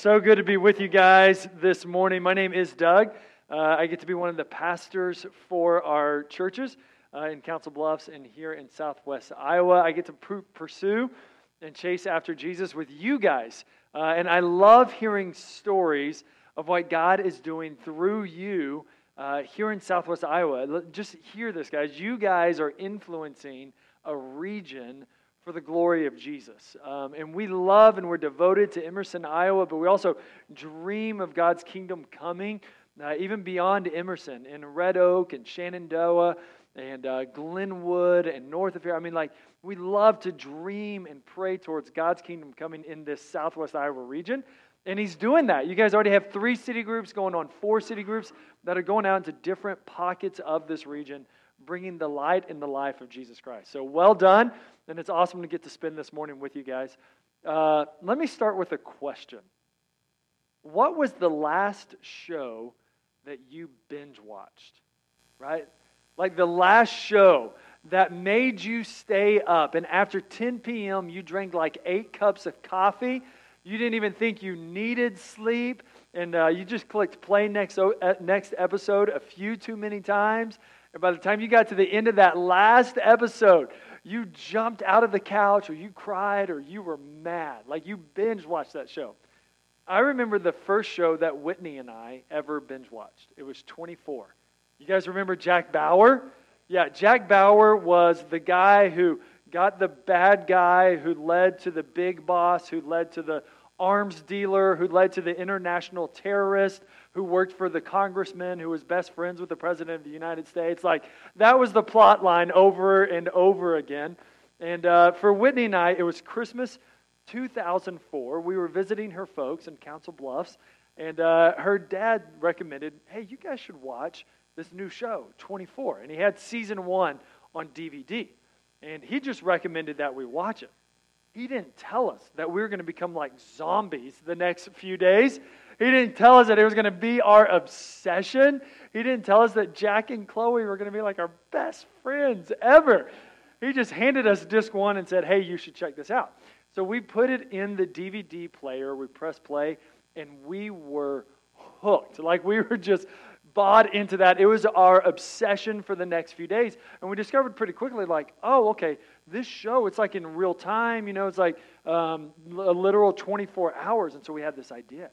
So good to be with you guys this morning. My name is Doug. Uh, I get to be one of the pastors for our churches uh, in Council Bluffs and here in Southwest Iowa. I get to pr- pursue and chase after Jesus with you guys. Uh, and I love hearing stories of what God is doing through you uh, here in Southwest Iowa. Just hear this, guys. You guys are influencing a region for the glory of Jesus. Um, and we love and we're devoted to Emerson, Iowa, but we also dream of God's kingdom coming uh, even beyond Emerson in Red Oak and Shenandoah and uh, Glenwood and north of here. I mean, like, we love to dream and pray towards God's kingdom coming in this southwest Iowa region. And he's doing that. You guys already have three city groups going on, four city groups that are going out into different pockets of this region bringing the light and the life of Jesus Christ. So well done, and it's awesome to get to spend this morning with you guys. Uh, let me start with a question. What was the last show that you binge watched? Right? Like the last show that made you stay up, and after 10 p.m., you drank like eight cups of coffee. You didn't even think you needed sleep, and uh, you just clicked play next, next episode a few too many times and by the time you got to the end of that last episode, you jumped out of the couch or you cried or you were mad. Like you binge watched that show. I remember the first show that Whitney and I ever binge watched. It was 24. You guys remember Jack Bauer? Yeah, Jack Bauer was the guy who got the bad guy who led to the big boss, who led to the arms dealer, who led to the international terrorist, who worked for the congressman who was best friends with the president of the United States. Like, that was the plot line over and over again. And uh, for Whitney and I, it was Christmas 2004. We were visiting her folks in Council Bluffs, and uh, her dad recommended, hey, you guys should watch this new show, 24. And he had season one on DVD. And he just recommended that we watch it. He didn't tell us that we were going to become like zombies the next few days. He didn't tell us that it was going to be our obsession. He didn't tell us that Jack and Chloe were going to be like our best friends ever. He just handed us disc one and said, hey, you should check this out. So we put it in the DVD player, we pressed play, and we were hooked. Like we were just bought into that. It was our obsession for the next few days. And we discovered pretty quickly, like, oh, okay, this show, it's like in real time, you know, it's like um, a literal 24 hours. And so we had this idea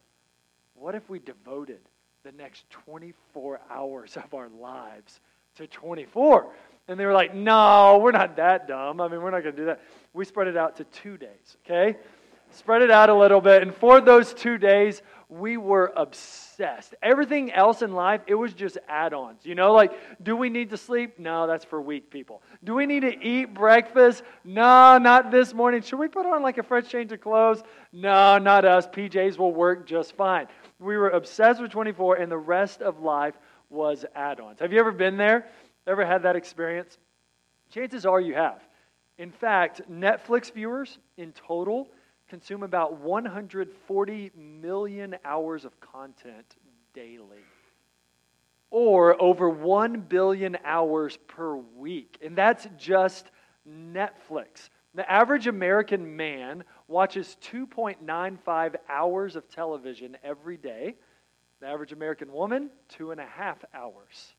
what if we devoted the next 24 hours of our lives to 24? And they were like, no, we're not that dumb. I mean, we're not going to do that. We spread it out to two days, okay? Spread it out a little bit. And for those two days, we were obsessed. Everything else in life, it was just add ons. You know, like, do we need to sleep? No, that's for weak people. Do we need to eat breakfast? No, not this morning. Should we put on like a fresh change of clothes? No, not us. PJs will work just fine. We were obsessed with 24, and the rest of life was add ons. Have you ever been there? Ever had that experience? Chances are you have. In fact, Netflix viewers in total consume about 140 million hours of content daily, or over 1 billion hours per week. And that's just Netflix. The average American man watches 2.95 hours of television every day. The average American woman, two and a half hours.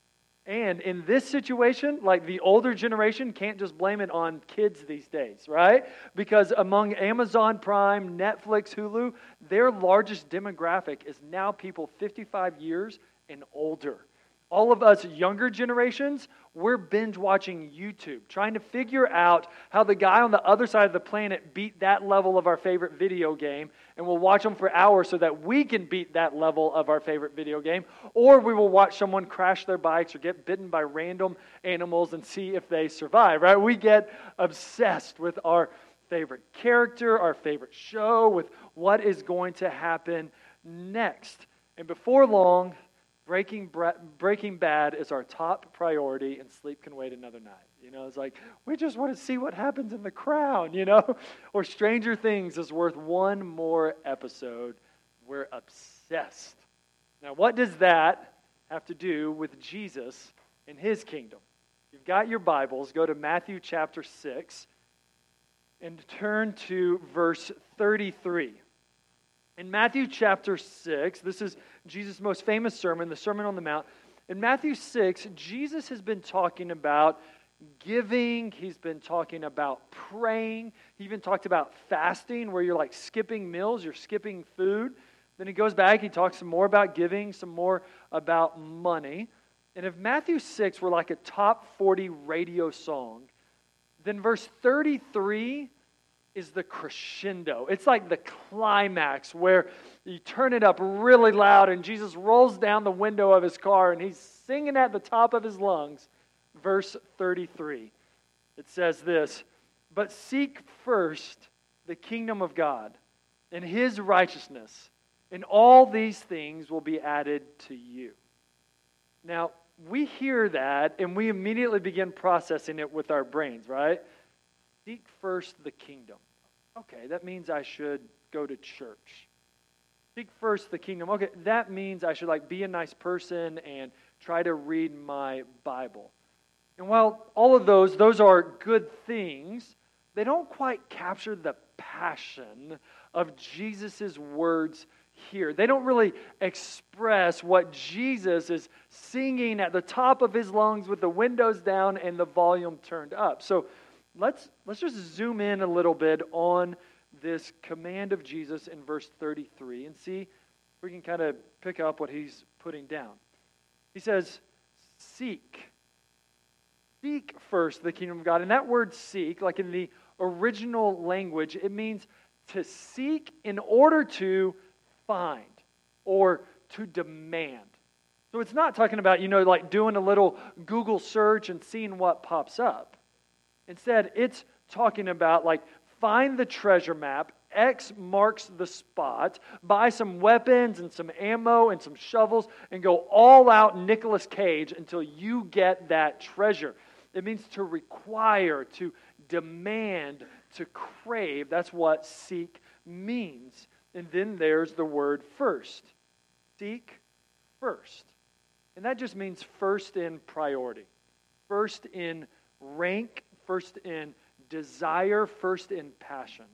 And in this situation, like the older generation can't just blame it on kids these days, right? Because among Amazon Prime, Netflix, Hulu, their largest demographic is now people 55 years and older all of us younger generations, we're binge watching YouTube, trying to figure out how the guy on the other side of the planet beat that level of our favorite video game. And we'll watch them for hours so that we can beat that level of our favorite video game. Or we will watch someone crash their bikes or get bitten by random animals and see if they survive, right? We get obsessed with our favorite character, our favorite show, with what is going to happen next. And before long, Breaking, breaking Bad is our top priority, and sleep can wait another night. You know, it's like, we just want to see what happens in the crown, you know? Or Stranger Things is worth one more episode. We're obsessed. Now, what does that have to do with Jesus and his kingdom? You've got your Bibles. Go to Matthew chapter 6 and turn to verse 33. In Matthew chapter 6, this is Jesus' most famous sermon, the Sermon on the Mount. In Matthew 6, Jesus has been talking about giving, he's been talking about praying, he even talked about fasting, where you're like skipping meals, you're skipping food. Then he goes back, he talks some more about giving, some more about money. And if Matthew 6 were like a top 40 radio song, then verse 33 is the crescendo. It's like the climax where you turn it up really loud and Jesus rolls down the window of his car and he's singing at the top of his lungs. Verse 33. It says this But seek first the kingdom of God and his righteousness, and all these things will be added to you. Now, we hear that and we immediately begin processing it with our brains, right? Seek first the kingdom. Okay, that means I should go to church. Seek first the kingdom. Okay, that means I should like be a nice person and try to read my Bible. And while all of those, those are good things, they don't quite capture the passion of Jesus' words here. They don't really express what Jesus is singing at the top of his lungs with the windows down and the volume turned up. So let's, let's just zoom in a little bit on this command of Jesus in verse 33 and see if we can kind of pick up what he's putting down. He says, Seek. Seek first the kingdom of God. And that word seek, like in the original language, it means to seek in order to find or to demand. So it's not talking about, you know, like doing a little Google search and seeing what pops up. Instead, it's talking about like find the treasure map, X marks the spot, buy some weapons and some ammo and some shovels, and go all out Nicolas Cage until you get that treasure. It means to require, to demand, to crave. That's what seek means. And then there's the word first. Seek first. And that just means first in priority, first in rank first in desire, first in passion.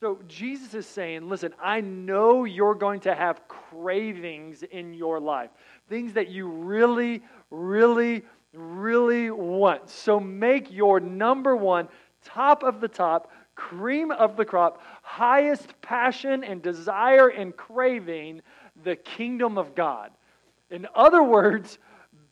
So Jesus is saying, listen, I know you're going to have cravings in your life, things that you really, really, really want. So make your number one, top of the top, cream of the crop, highest passion and desire and craving the kingdom of God. In other words,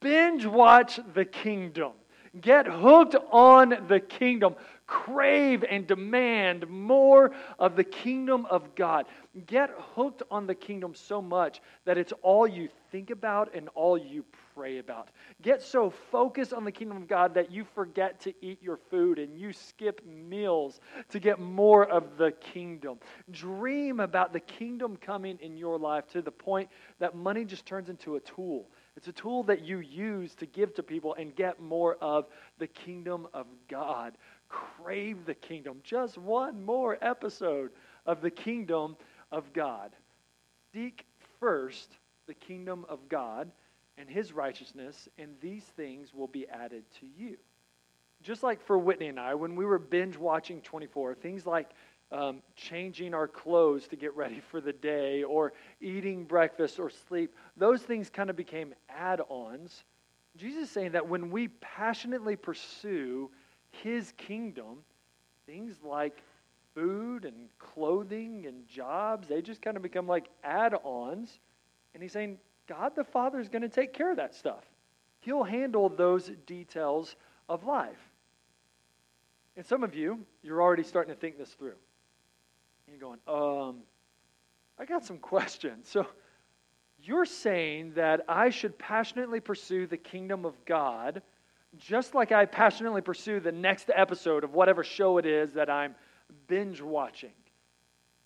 binge watch the kingdom. Get hooked on the kingdom. Crave and demand more of the kingdom of God. Get hooked on the kingdom so much that it's all you think about and all you pray about. Get so focused on the kingdom of God that you forget to eat your food and you skip meals to get more of the kingdom. Dream about the kingdom coming in your life to the point that money just turns into a tool it's a tool that you use to give to people and get more of the kingdom of God. Crave the kingdom. Just one more episode of the kingdom of God. Seek first the kingdom of God and his righteousness, and these things will be added to you. Just like for Whitney and I, when we were binge watching 24, things like um, changing our clothes to get ready for the day or eating breakfast or sleep, those things kind of became add ons. Jesus is saying that when we passionately pursue his kingdom, things like food and clothing and jobs, they just kind of become like add ons. And he's saying, God the Father is going to take care of that stuff. He'll handle those details of life. And some of you, you're already starting to think this through. And you're going, um, I got some questions. So you're saying that I should passionately pursue the kingdom of God just like I passionately pursue the next episode of whatever show it is that I'm binge watching.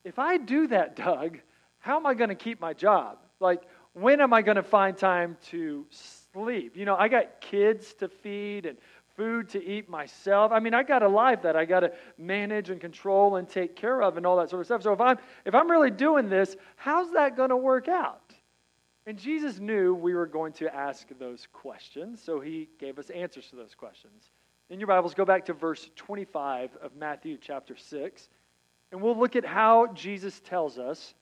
If I do that, Doug, how am I going to keep my job? Like, when am I going to find time to sleep? You know, I got kids to feed and food to eat myself. I mean, I got a life that I got to manage and control and take care of and all that sort of stuff. So if I'm if I'm really doing this, how's that going to work out? And Jesus knew we were going to ask those questions, so he gave us answers to those questions. In your Bibles, go back to verse 25 of Matthew chapter 6, and we'll look at how Jesus tells us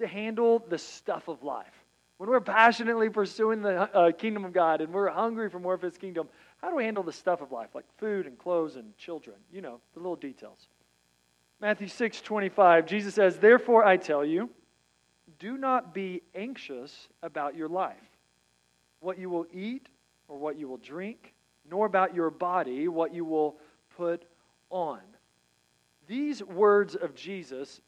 to handle the stuff of life? When we're passionately pursuing the uh, kingdom of God and we're hungry for more of His kingdom, how do we handle the stuff of life, like food and clothes and children? You know, the little details. Matthew 6 25, Jesus says, Therefore I tell you, do not be anxious about your life, what you will eat or what you will drink, nor about your body, what you will put on. These words of Jesus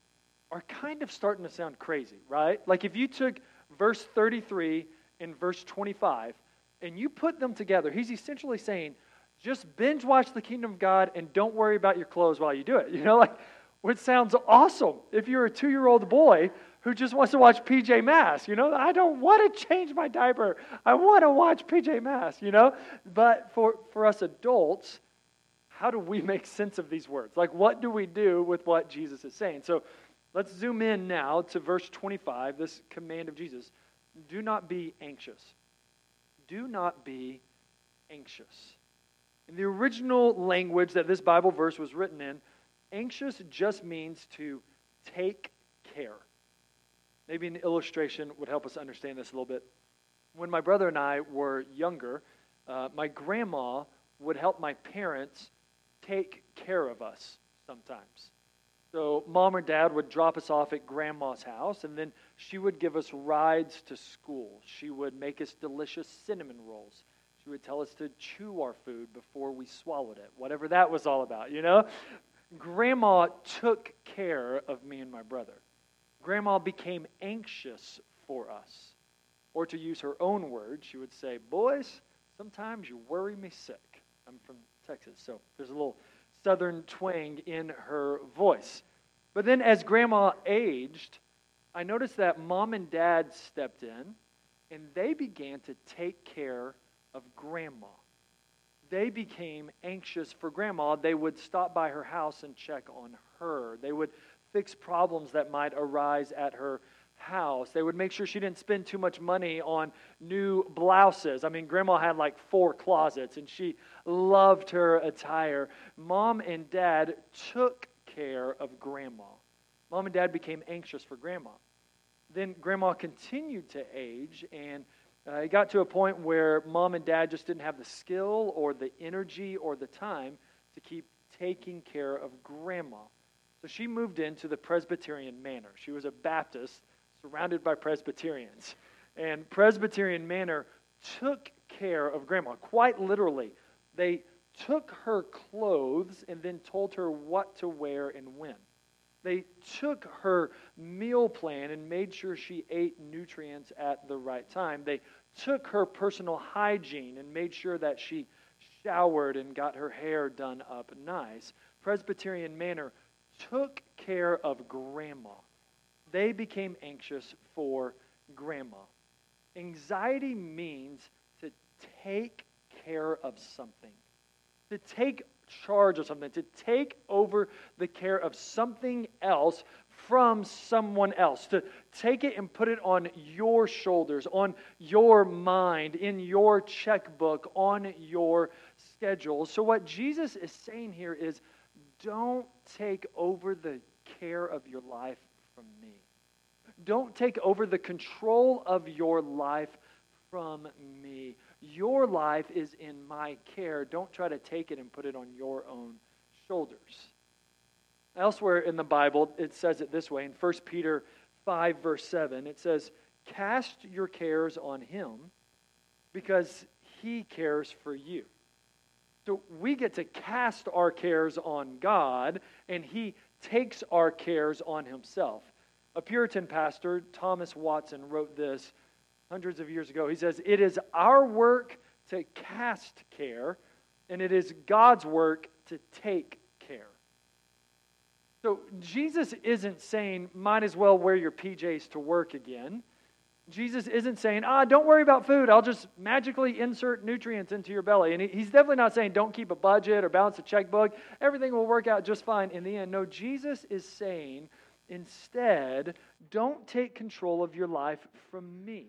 are kind of starting to sound crazy, right? Like if you took verse 33 and verse 25 and you put them together, he's essentially saying, just binge watch the kingdom of God and don't worry about your clothes while you do it. You know, like, which sounds awesome if you're a two year old boy who just wants to watch PJ Masks. You know, I don't want to change my diaper. I want to watch PJ Masks, you know? But for, for us adults, how do we make sense of these words? Like, what do we do with what Jesus is saying? So let's zoom in now to verse 25, this command of Jesus. Do not be anxious. Do not be anxious. In the original language that this Bible verse was written in, anxious just means to take care. Maybe an illustration would help us understand this a little bit. When my brother and I were younger, uh, my grandma would help my parents take care of us sometimes. So, mom or dad would drop us off at grandma's house, and then she would give us rides to school. She would make us delicious cinnamon rolls. She would tell us to chew our food before we swallowed it, whatever that was all about, you know? Grandma took care of me and my brother. Grandma became anxious for us. Or to use her own words, she would say, Boys, sometimes you worry me sick. I'm from Texas, so there's a little southern twang in her voice. But then as grandma aged, I noticed that mom and dad stepped in and they began to take care of grandma. They became anxious for grandma. They would stop by her house and check on her. They would fix problems that might arise at her house. They would make sure she didn't spend too much money on new blouses. I mean, grandma had like four closets and she loved her attire. Mom and dad took care of grandma. Mom and dad became anxious for grandma. Then grandma continued to age and uh, it got to a point where mom and dad just didn't have the skill or the energy or the time to keep taking care of grandma. So she moved into the Presbyterian Manor. She was a Baptist surrounded by Presbyterians. And Presbyterian Manor took care of grandma, quite literally. They took her clothes and then told her what to wear and when. They took her meal plan and made sure she ate nutrients at the right time. They took her personal hygiene and made sure that she showered and got her hair done up nice. Presbyterian Manor took care of grandma. They became anxious for grandma. Anxiety means to take care of something, to take charge of something, to take over the care of something else from someone else, to take it and put it on your shoulders, on your mind, in your checkbook, on your schedule. So, what Jesus is saying here is don't take over the care of your life from me. Don't take over the control of your life from me. Your life is in my care. Don't try to take it and put it on your own shoulders. Elsewhere in the Bible, it says it this way in 1 Peter 5, verse 7. It says, Cast your cares on him because he cares for you. So we get to cast our cares on God, and He takes our cares on Himself. A Puritan pastor, Thomas Watson, wrote this hundreds of years ago. He says, It is our work to cast care, and it is God's work to take care. So Jesus isn't saying, might as well wear your PJs to work again. Jesus isn't saying, ah, don't worry about food. I'll just magically insert nutrients into your belly. And he's definitely not saying, don't keep a budget or balance a checkbook. Everything will work out just fine in the end. No, Jesus is saying, instead, don't take control of your life from me.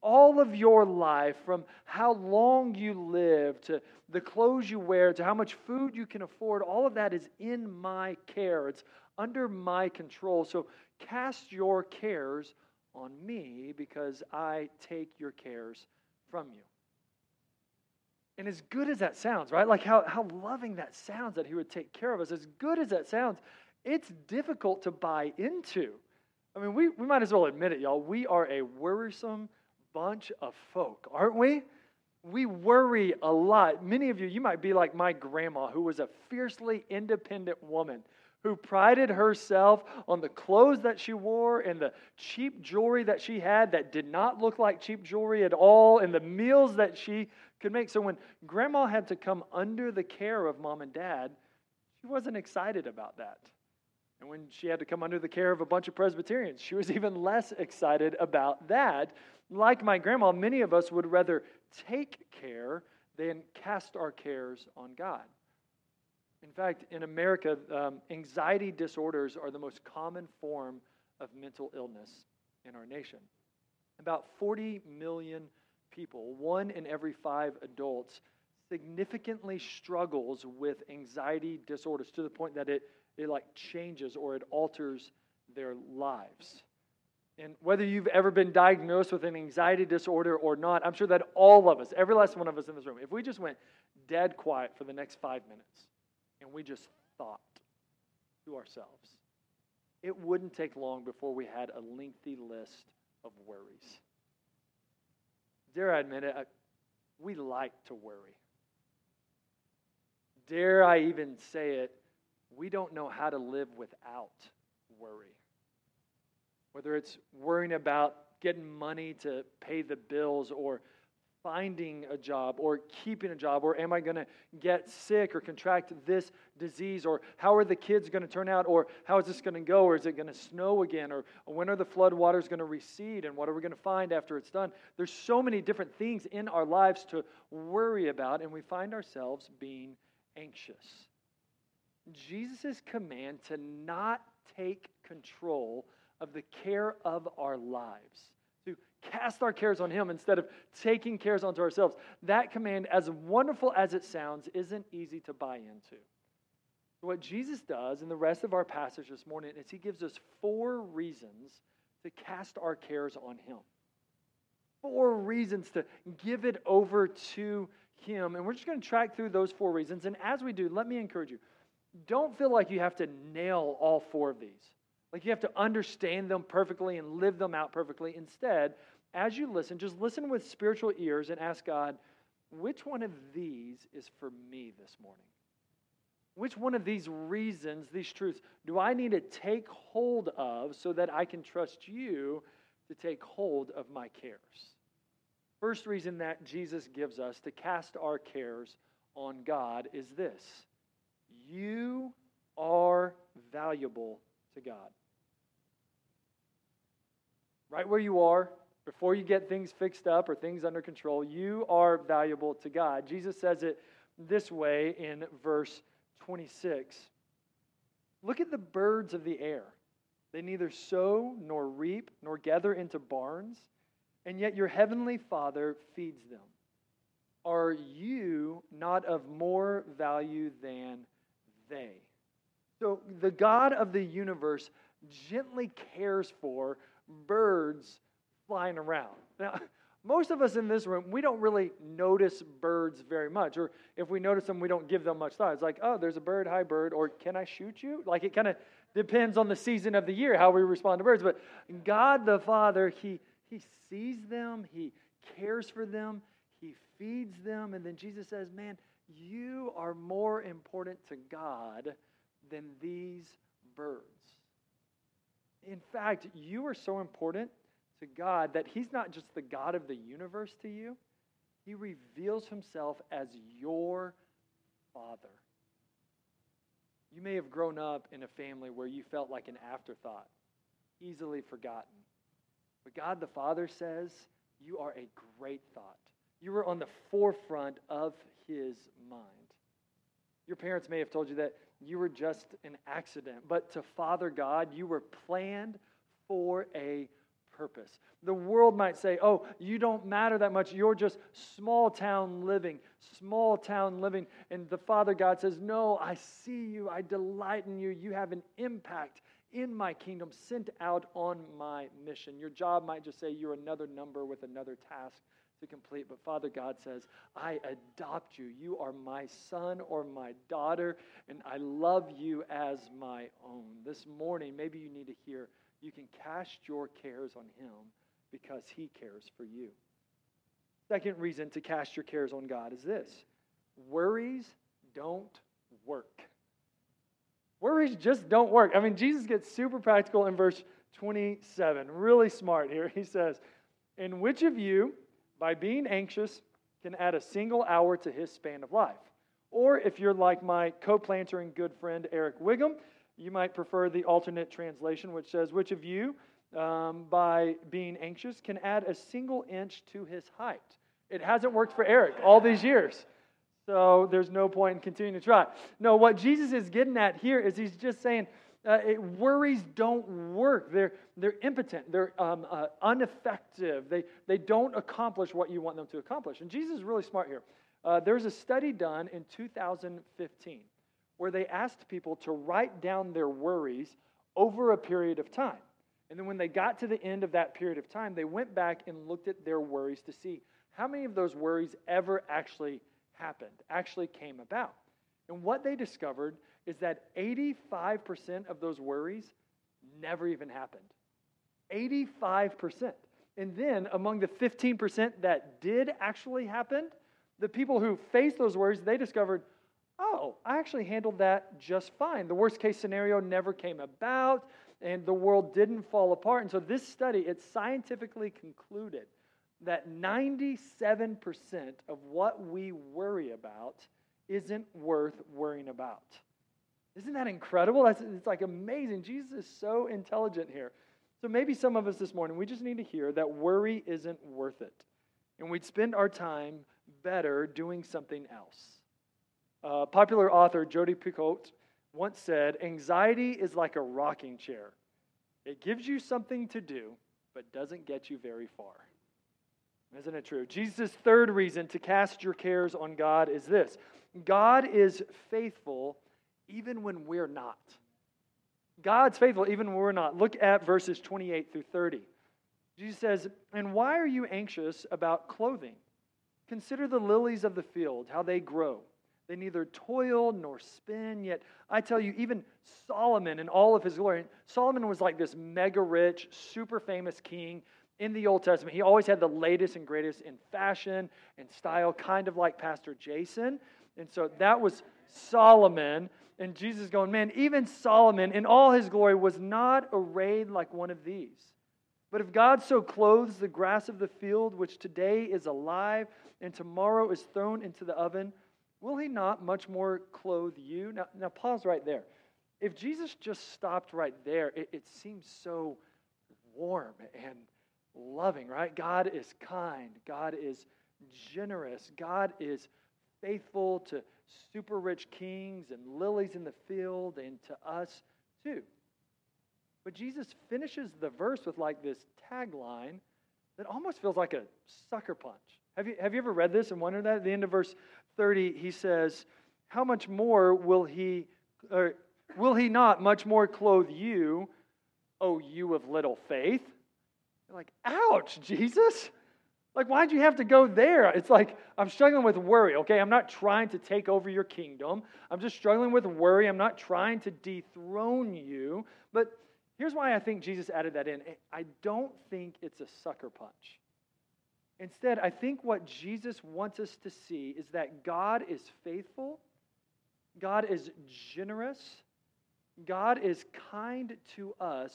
All of your life, from how long you live to the clothes you wear to how much food you can afford, all of that is in my care. It's under my control. So Cast your cares on me because I take your cares from you. And as good as that sounds, right? Like how, how loving that sounds that he would take care of us, as good as that sounds, it's difficult to buy into. I mean, we, we might as well admit it, y'all. We are a worrisome bunch of folk, aren't we? We worry a lot. Many of you, you might be like my grandma, who was a fiercely independent woman who prided herself on the clothes that she wore and the cheap jewelry that she had that did not look like cheap jewelry at all, and the meals that she could make. So when grandma had to come under the care of mom and dad, she wasn't excited about that. And when she had to come under the care of a bunch of Presbyterians, she was even less excited about that. Like my grandma, many of us would rather take care than cast our cares on God. In fact, in America, um, anxiety disorders are the most common form of mental illness in our nation. About 40 million people, one in every five adults, significantly struggles with anxiety disorders to the point that it, it like changes or it alters their lives. And whether you've ever been diagnosed with an anxiety disorder or not, I'm sure that all of us, every last one of us in this room, if we just went dead quiet for the next five minutes, and we just thought to ourselves, it wouldn't take long before we had a lengthy list of worries. Dare I admit it, I, we like to worry. Dare I even say it, we don't know how to live without worry. Whether it's worrying about getting money to pay the bills or finding a job or keeping a job or am I going to get sick or contract this disease or how are the kids going to turn out or how is this going to go or is it going to snow again or when are the flood waters going to recede and what are we going to find after it's done there's so many different things in our lives to worry about and we find ourselves being anxious Jesus' command to not take control of the care of our lives to cast our cares on Him instead of taking cares onto ourselves. That command, as wonderful as it sounds, isn't easy to buy into. What Jesus does in the rest of our passage this morning is He gives us four reasons to cast our cares on Him. Four reasons to give it over to Him. And we're just going to track through those four reasons. And as we do, let me encourage you don't feel like you have to nail all four of these. Like you have to understand them perfectly and live them out perfectly. Instead, as you listen, just listen with spiritual ears and ask God, which one of these is for me this morning? Which one of these reasons, these truths, do I need to take hold of so that I can trust you to take hold of my cares? First reason that Jesus gives us to cast our cares on God is this you are valuable to God. Right where you are, before you get things fixed up or things under control, you are valuable to God. Jesus says it this way in verse 26 Look at the birds of the air. They neither sow nor reap nor gather into barns, and yet your heavenly Father feeds them. Are you not of more value than they? So the God of the universe gently cares for birds flying around. Now, most of us in this room, we don't really notice birds very much. Or if we notice them, we don't give them much thought. It's like, oh, there's a bird, hi, bird. Or can I shoot you? Like it kind of depends on the season of the year how we respond to birds. But God the Father, He, he sees them, He cares for them, He feeds them. And then Jesus says, man, you are more important to God than these birds. In fact, you are so important to God that He's not just the God of the universe to you, He reveals Himself as your Father. You may have grown up in a family where you felt like an afterthought, easily forgotten. But God the Father says, You are a great thought. You were on the forefront of His mind. Your parents may have told you that you were just an accident, but to Father God, you were planned for a purpose. The world might say, oh, you don't matter that much. You're just small town living, small town living. And the Father God says, no, I see you. I delight in you. You have an impact in my kingdom, sent out on my mission. Your job might just say you're another number with another task to complete. But Father God says, I adopt you. You are my son or my daughter, and I love you as my own. This morning, maybe you need to hear you can cast your cares on him because he cares for you. Second reason to cast your cares on God is this worries don't work. Worries just don't work. I mean, Jesus gets super practical in verse 27. Really smart here. He says, And which of you, by being anxious, can add a single hour to his span of life? Or if you're like my co planter and good friend Eric Wiggum, you might prefer the alternate translation, which says, Which of you, um, by being anxious, can add a single inch to his height? It hasn't worked for Eric all these years. So there's no point in continuing to try. No, what Jesus is getting at here is he's just saying uh, it, worries don't work. They're, they're impotent. They're um, uh, ineffective. They, they don't accomplish what you want them to accomplish. And Jesus is really smart here. Uh, there's a study done in 2015 where they asked people to write down their worries over a period of time. And then when they got to the end of that period of time, they went back and looked at their worries to see how many of those worries ever actually happened, actually came about. And what they discovered is that 85% of those worries never even happened. 85%. And then among the 15% that did actually happen, the people who faced those worries, they discovered, oh, I actually handled that just fine. The worst case scenario never came about, and the world didn't fall apart. And so this study, it scientifically concluded that 97% of what we worry about isn't worth worrying about. Isn't that incredible? That's, it's like amazing. Jesus is so intelligent here. So maybe some of us this morning, we just need to hear that worry isn't worth it. And we'd spend our time better doing something else. Uh, popular author Jodi Picoult once said, Anxiety is like a rocking chair. It gives you something to do, but doesn't get you very far. Isn't it true? Jesus' third reason to cast your cares on God is this God is faithful even when we're not. God's faithful even when we're not. Look at verses 28 through 30. Jesus says, And why are you anxious about clothing? Consider the lilies of the field, how they grow. They neither toil nor spin, yet I tell you, even Solomon in all of his glory, Solomon was like this mega rich, super famous king in the Old Testament. He always had the latest and greatest in fashion and style, kind of like Pastor Jason. And so that was Solomon. And Jesus going, man, even Solomon in all his glory was not arrayed like one of these. But if God so clothes the grass of the field, which today is alive and tomorrow is thrown into the oven, will he not much more clothe you? Now, now pause right there. If Jesus just stopped right there, it, it seems so warm and loving, right? God is kind. God is generous. God is faithful to super rich kings and lilies in the field and to us too. But Jesus finishes the verse with like this tagline that almost feels like a sucker punch. Have you, have you ever read this and wondered that? At the end of verse 30, he says, How much more will he, or will he not much more clothe you, O you of little faith? You're like, ouch, Jesus. Like, why'd you have to go there? It's like, I'm struggling with worry, okay? I'm not trying to take over your kingdom. I'm just struggling with worry. I'm not trying to dethrone you. But here's why I think Jesus added that in I don't think it's a sucker punch. Instead, I think what Jesus wants us to see is that God is faithful, God is generous, God is kind to us,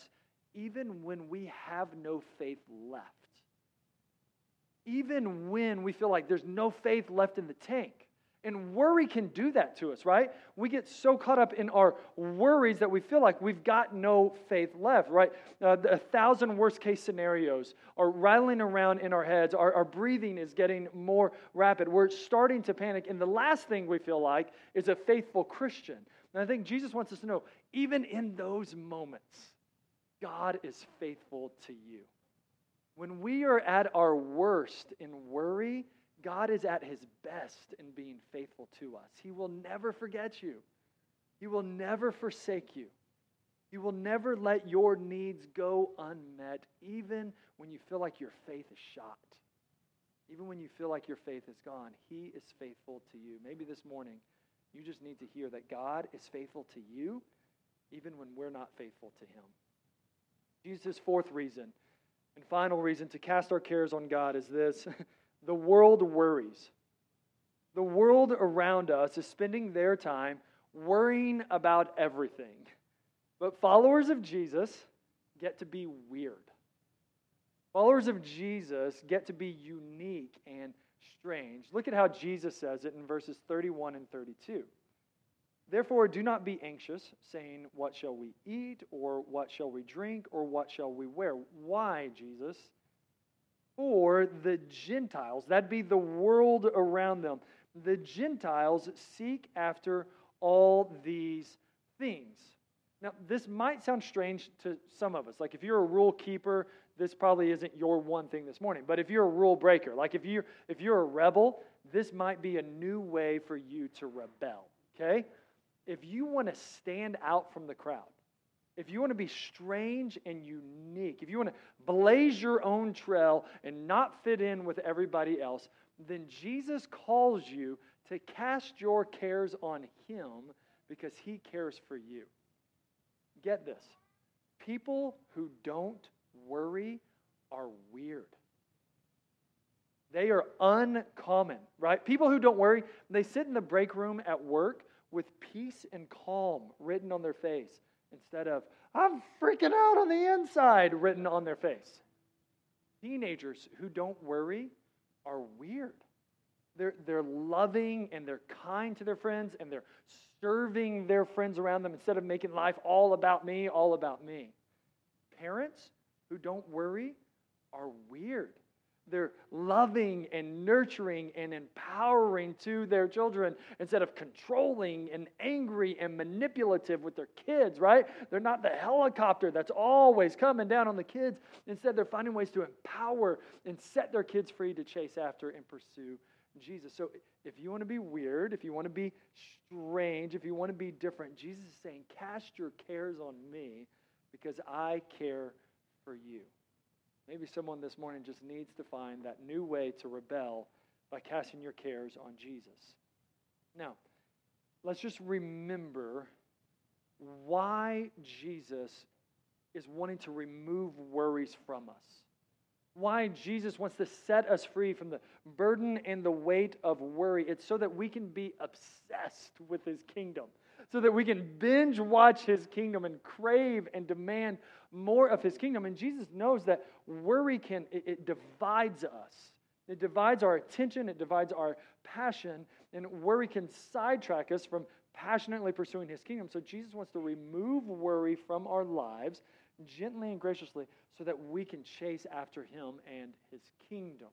even when we have no faith left. Even when we feel like there's no faith left in the tank. And worry can do that to us, right? We get so caught up in our worries that we feel like we've got no faith left, right? Uh, a thousand worst case scenarios are rattling around in our heads. Our, our breathing is getting more rapid. We're starting to panic. And the last thing we feel like is a faithful Christian. And I think Jesus wants us to know, even in those moments, God is faithful to you. When we are at our worst in worry, God is at his best in being faithful to us. He will never forget you, He will never forsake you. He will never let your needs go unmet, even when you feel like your faith is shot. Even when you feel like your faith is gone, He is faithful to you. Maybe this morning, you just need to hear that God is faithful to you, even when we're not faithful to Him. Jesus' fourth reason and final reason to cast our cares on God is this the world worries. The world around us is spending their time worrying about everything. But followers of Jesus get to be weird. Followers of Jesus get to be unique and strange. Look at how Jesus says it in verses 31 and 32. Therefore, do not be anxious, saying, What shall we eat, or what shall we drink, or what shall we wear? Why, Jesus? For the Gentiles, that'd be the world around them, the Gentiles seek after all these things. Now, this might sound strange to some of us. Like if you're a rule keeper, this probably isn't your one thing this morning. But if you're a rule breaker, like if you're if you're a rebel, this might be a new way for you to rebel. Okay? If you want to stand out from the crowd, if you want to be strange and unique, if you want to blaze your own trail and not fit in with everybody else, then Jesus calls you to cast your cares on Him because He cares for you. Get this people who don't worry are weird. They are uncommon, right? People who don't worry, they sit in the break room at work with peace and calm written on their face instead of, I'm freaking out on the inside written on their face. Teenagers who don't worry are weird. They're, they're loving and they're kind to their friends and they're serving their friends around them instead of making life all about me, all about me. Parents who don't worry are weird. They're loving and nurturing and empowering to their children instead of controlling and angry and manipulative with their kids, right? They're not the helicopter that's always coming down on the kids. Instead, they're finding ways to empower and set their kids free to chase after and pursue Jesus. So if you want to be weird, if you want to be strange, if you want to be different, Jesus is saying, Cast your cares on me because I care for you. Maybe someone this morning just needs to find that new way to rebel by casting your cares on Jesus. Now, let's just remember why Jesus is wanting to remove worries from us. Why Jesus wants to set us free from the burden and the weight of worry. It's so that we can be obsessed with his kingdom so that we can binge watch his kingdom and crave and demand more of his kingdom. And Jesus knows that worry can, it, it divides us. It divides our attention, it divides our passion, and worry can sidetrack us from passionately pursuing his kingdom. So Jesus wants to remove worry from our lives gently and graciously so that we can chase after him and his kingdom.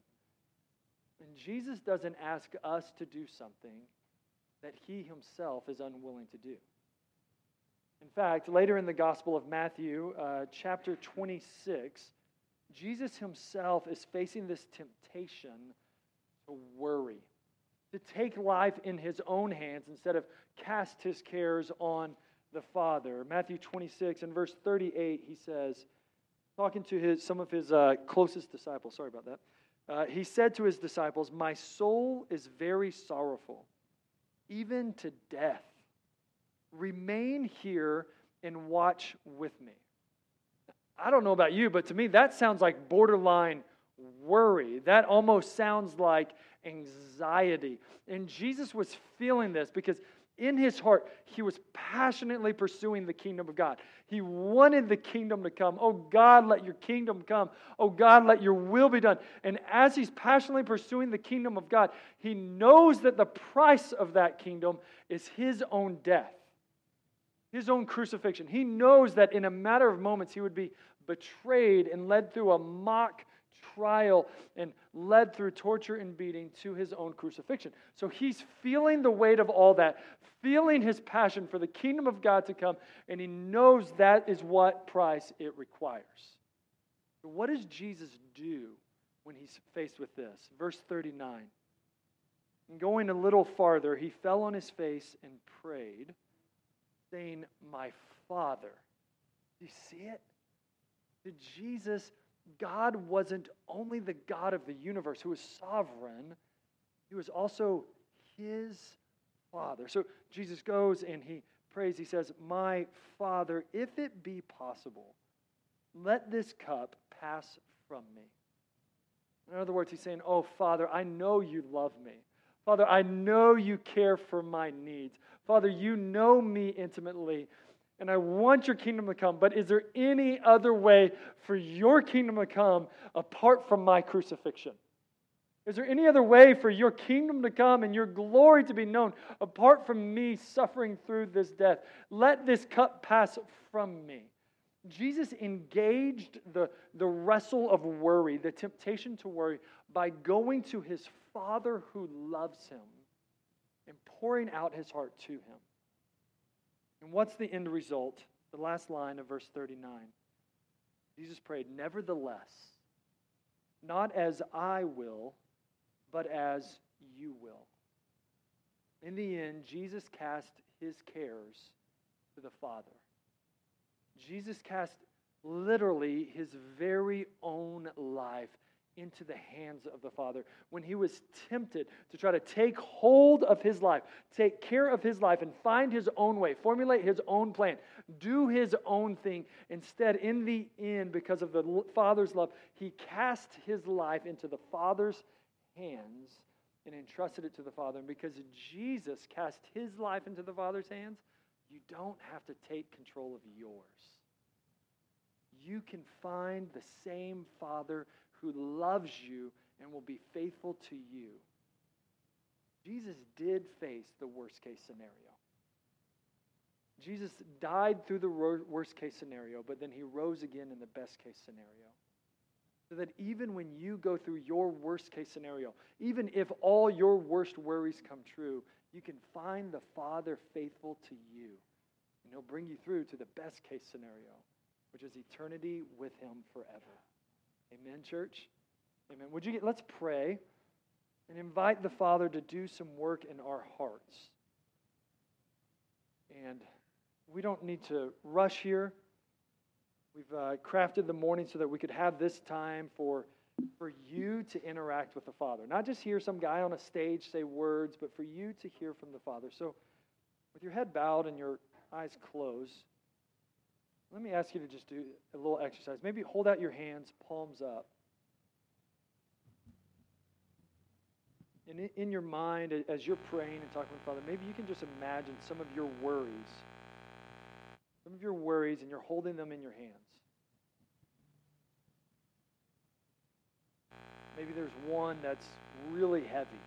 And Jesus doesn't ask us to do something that he himself is unwilling to do. In fact, later in the Gospel of Matthew, uh, chapter 26, Jesus himself is facing this temptation to worry, to take life in his own hands instead of cast his cares on the Father. Matthew 26 and verse 38, he says, talking to his, some of his uh, closest disciples, sorry about that. Uh, he said to his disciples, My soul is very sorrowful even to death. Remain here and watch with me. I don't know about you, but to me, that sounds like borderline worry. That almost sounds like anxiety. And Jesus was feeling this because in his heart, he was passionately pursuing the kingdom of God. He wanted the kingdom to come. Oh God, let your kingdom come. Oh God, let your will be done. And as he's passionately pursuing the kingdom of God, he knows that the price of that kingdom is his own death, his own crucifixion. He knows that in a matter of moments, he would be betrayed and led through a mock trial and led through torture and beating to his own crucifixion. So he's feeling the weight of all that, feeling his passion for the kingdom of God to come, and he knows that is what price it requires. What does Jesus do when he's faced with this? Verse 39. And going a little farther, he fell on his face and prayed, saying, My Father. Do you see it? Did Jesus, God wasn't only the God of the universe who was sovereign, he was also his Father. So Jesus goes and he prays. He says, My Father, if it be possible, let this cup pass from me. In other words, he's saying, Oh, Father, I know you love me. Father, I know you care for my needs. Father, you know me intimately, and I want your kingdom to come. But is there any other way for your kingdom to come apart from my crucifixion? Is there any other way for your kingdom to come and your glory to be known apart from me suffering through this death? Let this cup pass from me. Jesus engaged the, the wrestle of worry, the temptation to worry, by going to his Father who loves him and pouring out his heart to him. And what's the end result? The last line of verse 39. Jesus prayed, Nevertheless, not as I will, but as you will. In the end, Jesus cast his cares to the Father. Jesus cast literally his very own life into the hands of the Father. When he was tempted to try to take hold of his life, take care of his life, and find his own way, formulate his own plan, do his own thing, instead, in the end, because of the Father's love, he cast his life into the Father's hands and entrusted it to the Father. And because Jesus cast his life into the Father's hands, you don't have to take control of yours. You can find the same Father who loves you and will be faithful to you. Jesus did face the worst case scenario. Jesus died through the worst case scenario, but then he rose again in the best case scenario. So that even when you go through your worst case scenario, even if all your worst worries come true, you can find the Father faithful to you. And he'll bring you through to the best case scenario, which is eternity with him forever. Amen, church? Amen. Would you get, let's pray and invite the Father to do some work in our hearts. And we don't need to rush here. We've uh, crafted the morning so that we could have this time for, for you to interact with the Father. Not just hear some guy on a stage say words, but for you to hear from the Father. So, with your head bowed and your eyes closed, let me ask you to just do a little exercise. Maybe hold out your hands, palms up. And in your mind, as you're praying and talking with Father, maybe you can just imagine some of your worries some of your worries and you're holding them in your hands. Maybe there's one that's really heavy.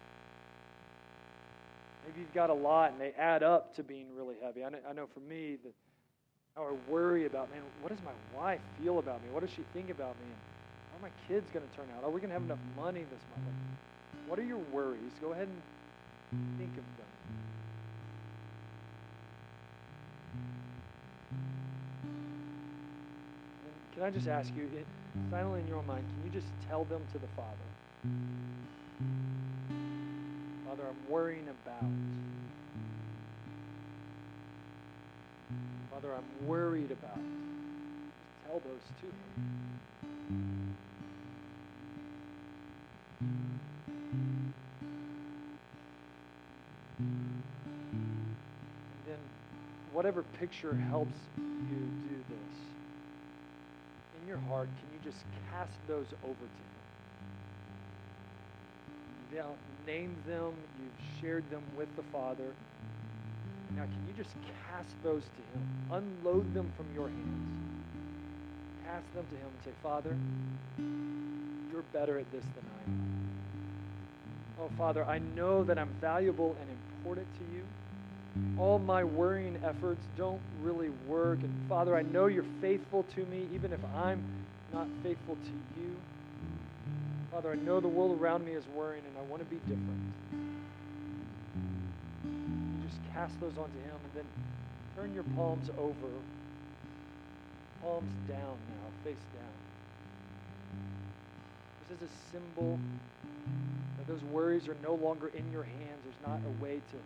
Maybe you've got a lot and they add up to being really heavy. I know, I know for me, that I worry about, man, what does my wife feel about me? What does she think about me? And how are my kids going to turn out? Are we going to have enough money this month? What are your worries? Go ahead and think of them. Can I just ask you, it, silently in your own mind, can you just tell them to the Father? Father, I'm worrying about. Father, I'm worried about. Tell those to Him. And then, whatever picture helps you do this in your heart, can you just cast those over to Him? You've named them, you've shared them with the Father. Now, can you just cast those to Him? Unload them from your hands. Cast them to Him and say, Father, you're better at this than I am. Oh, Father, I know that I'm valuable and important to you all my worrying efforts don't really work. And Father, I know you're faithful to me, even if I'm not faithful to you. Father, I know the world around me is worrying, and I want to be different. You those on to Him, and then turn your palms over, palms down now, face down. This is a symbol that those worries are no longer in your hands. There's not a way to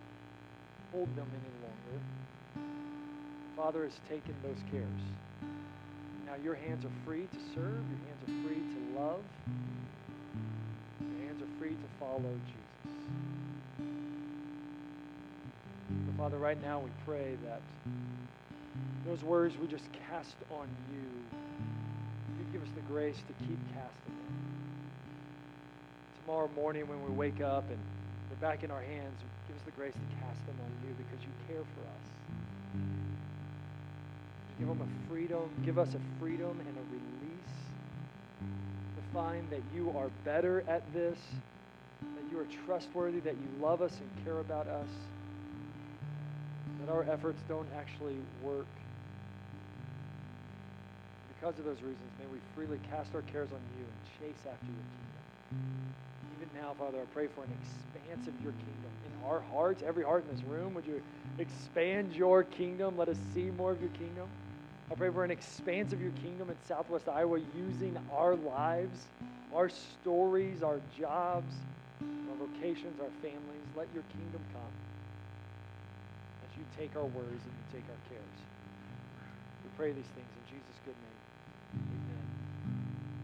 hold them any longer. The Father has taken those cares. Now your hands are free to serve, your hands are free to love, your hands are free to follow Jesus. Father, right now we pray that those words we just cast on you, you give us the grace to keep casting them. Tomorrow morning when we wake up and they're back in our hands, give us the grace to cast them on you because you care for us. Give them a freedom, give us a freedom and a release to find that you are better at this, that you are trustworthy, that you love us and care about us, that our efforts don't actually work. Because of those reasons, may we freely cast our cares on you and chase after your kingdom. Even now, Father, I pray for an expanse of your kingdom in our hearts, every heart in this room. Would you expand your kingdom? Let us see more of your kingdom. I pray for an expanse of your kingdom in Southwest Iowa using our lives, our stories, our jobs, our vocations, our families. Let your kingdom come take our worries and you take our cares. We pray these things in Jesus' good name.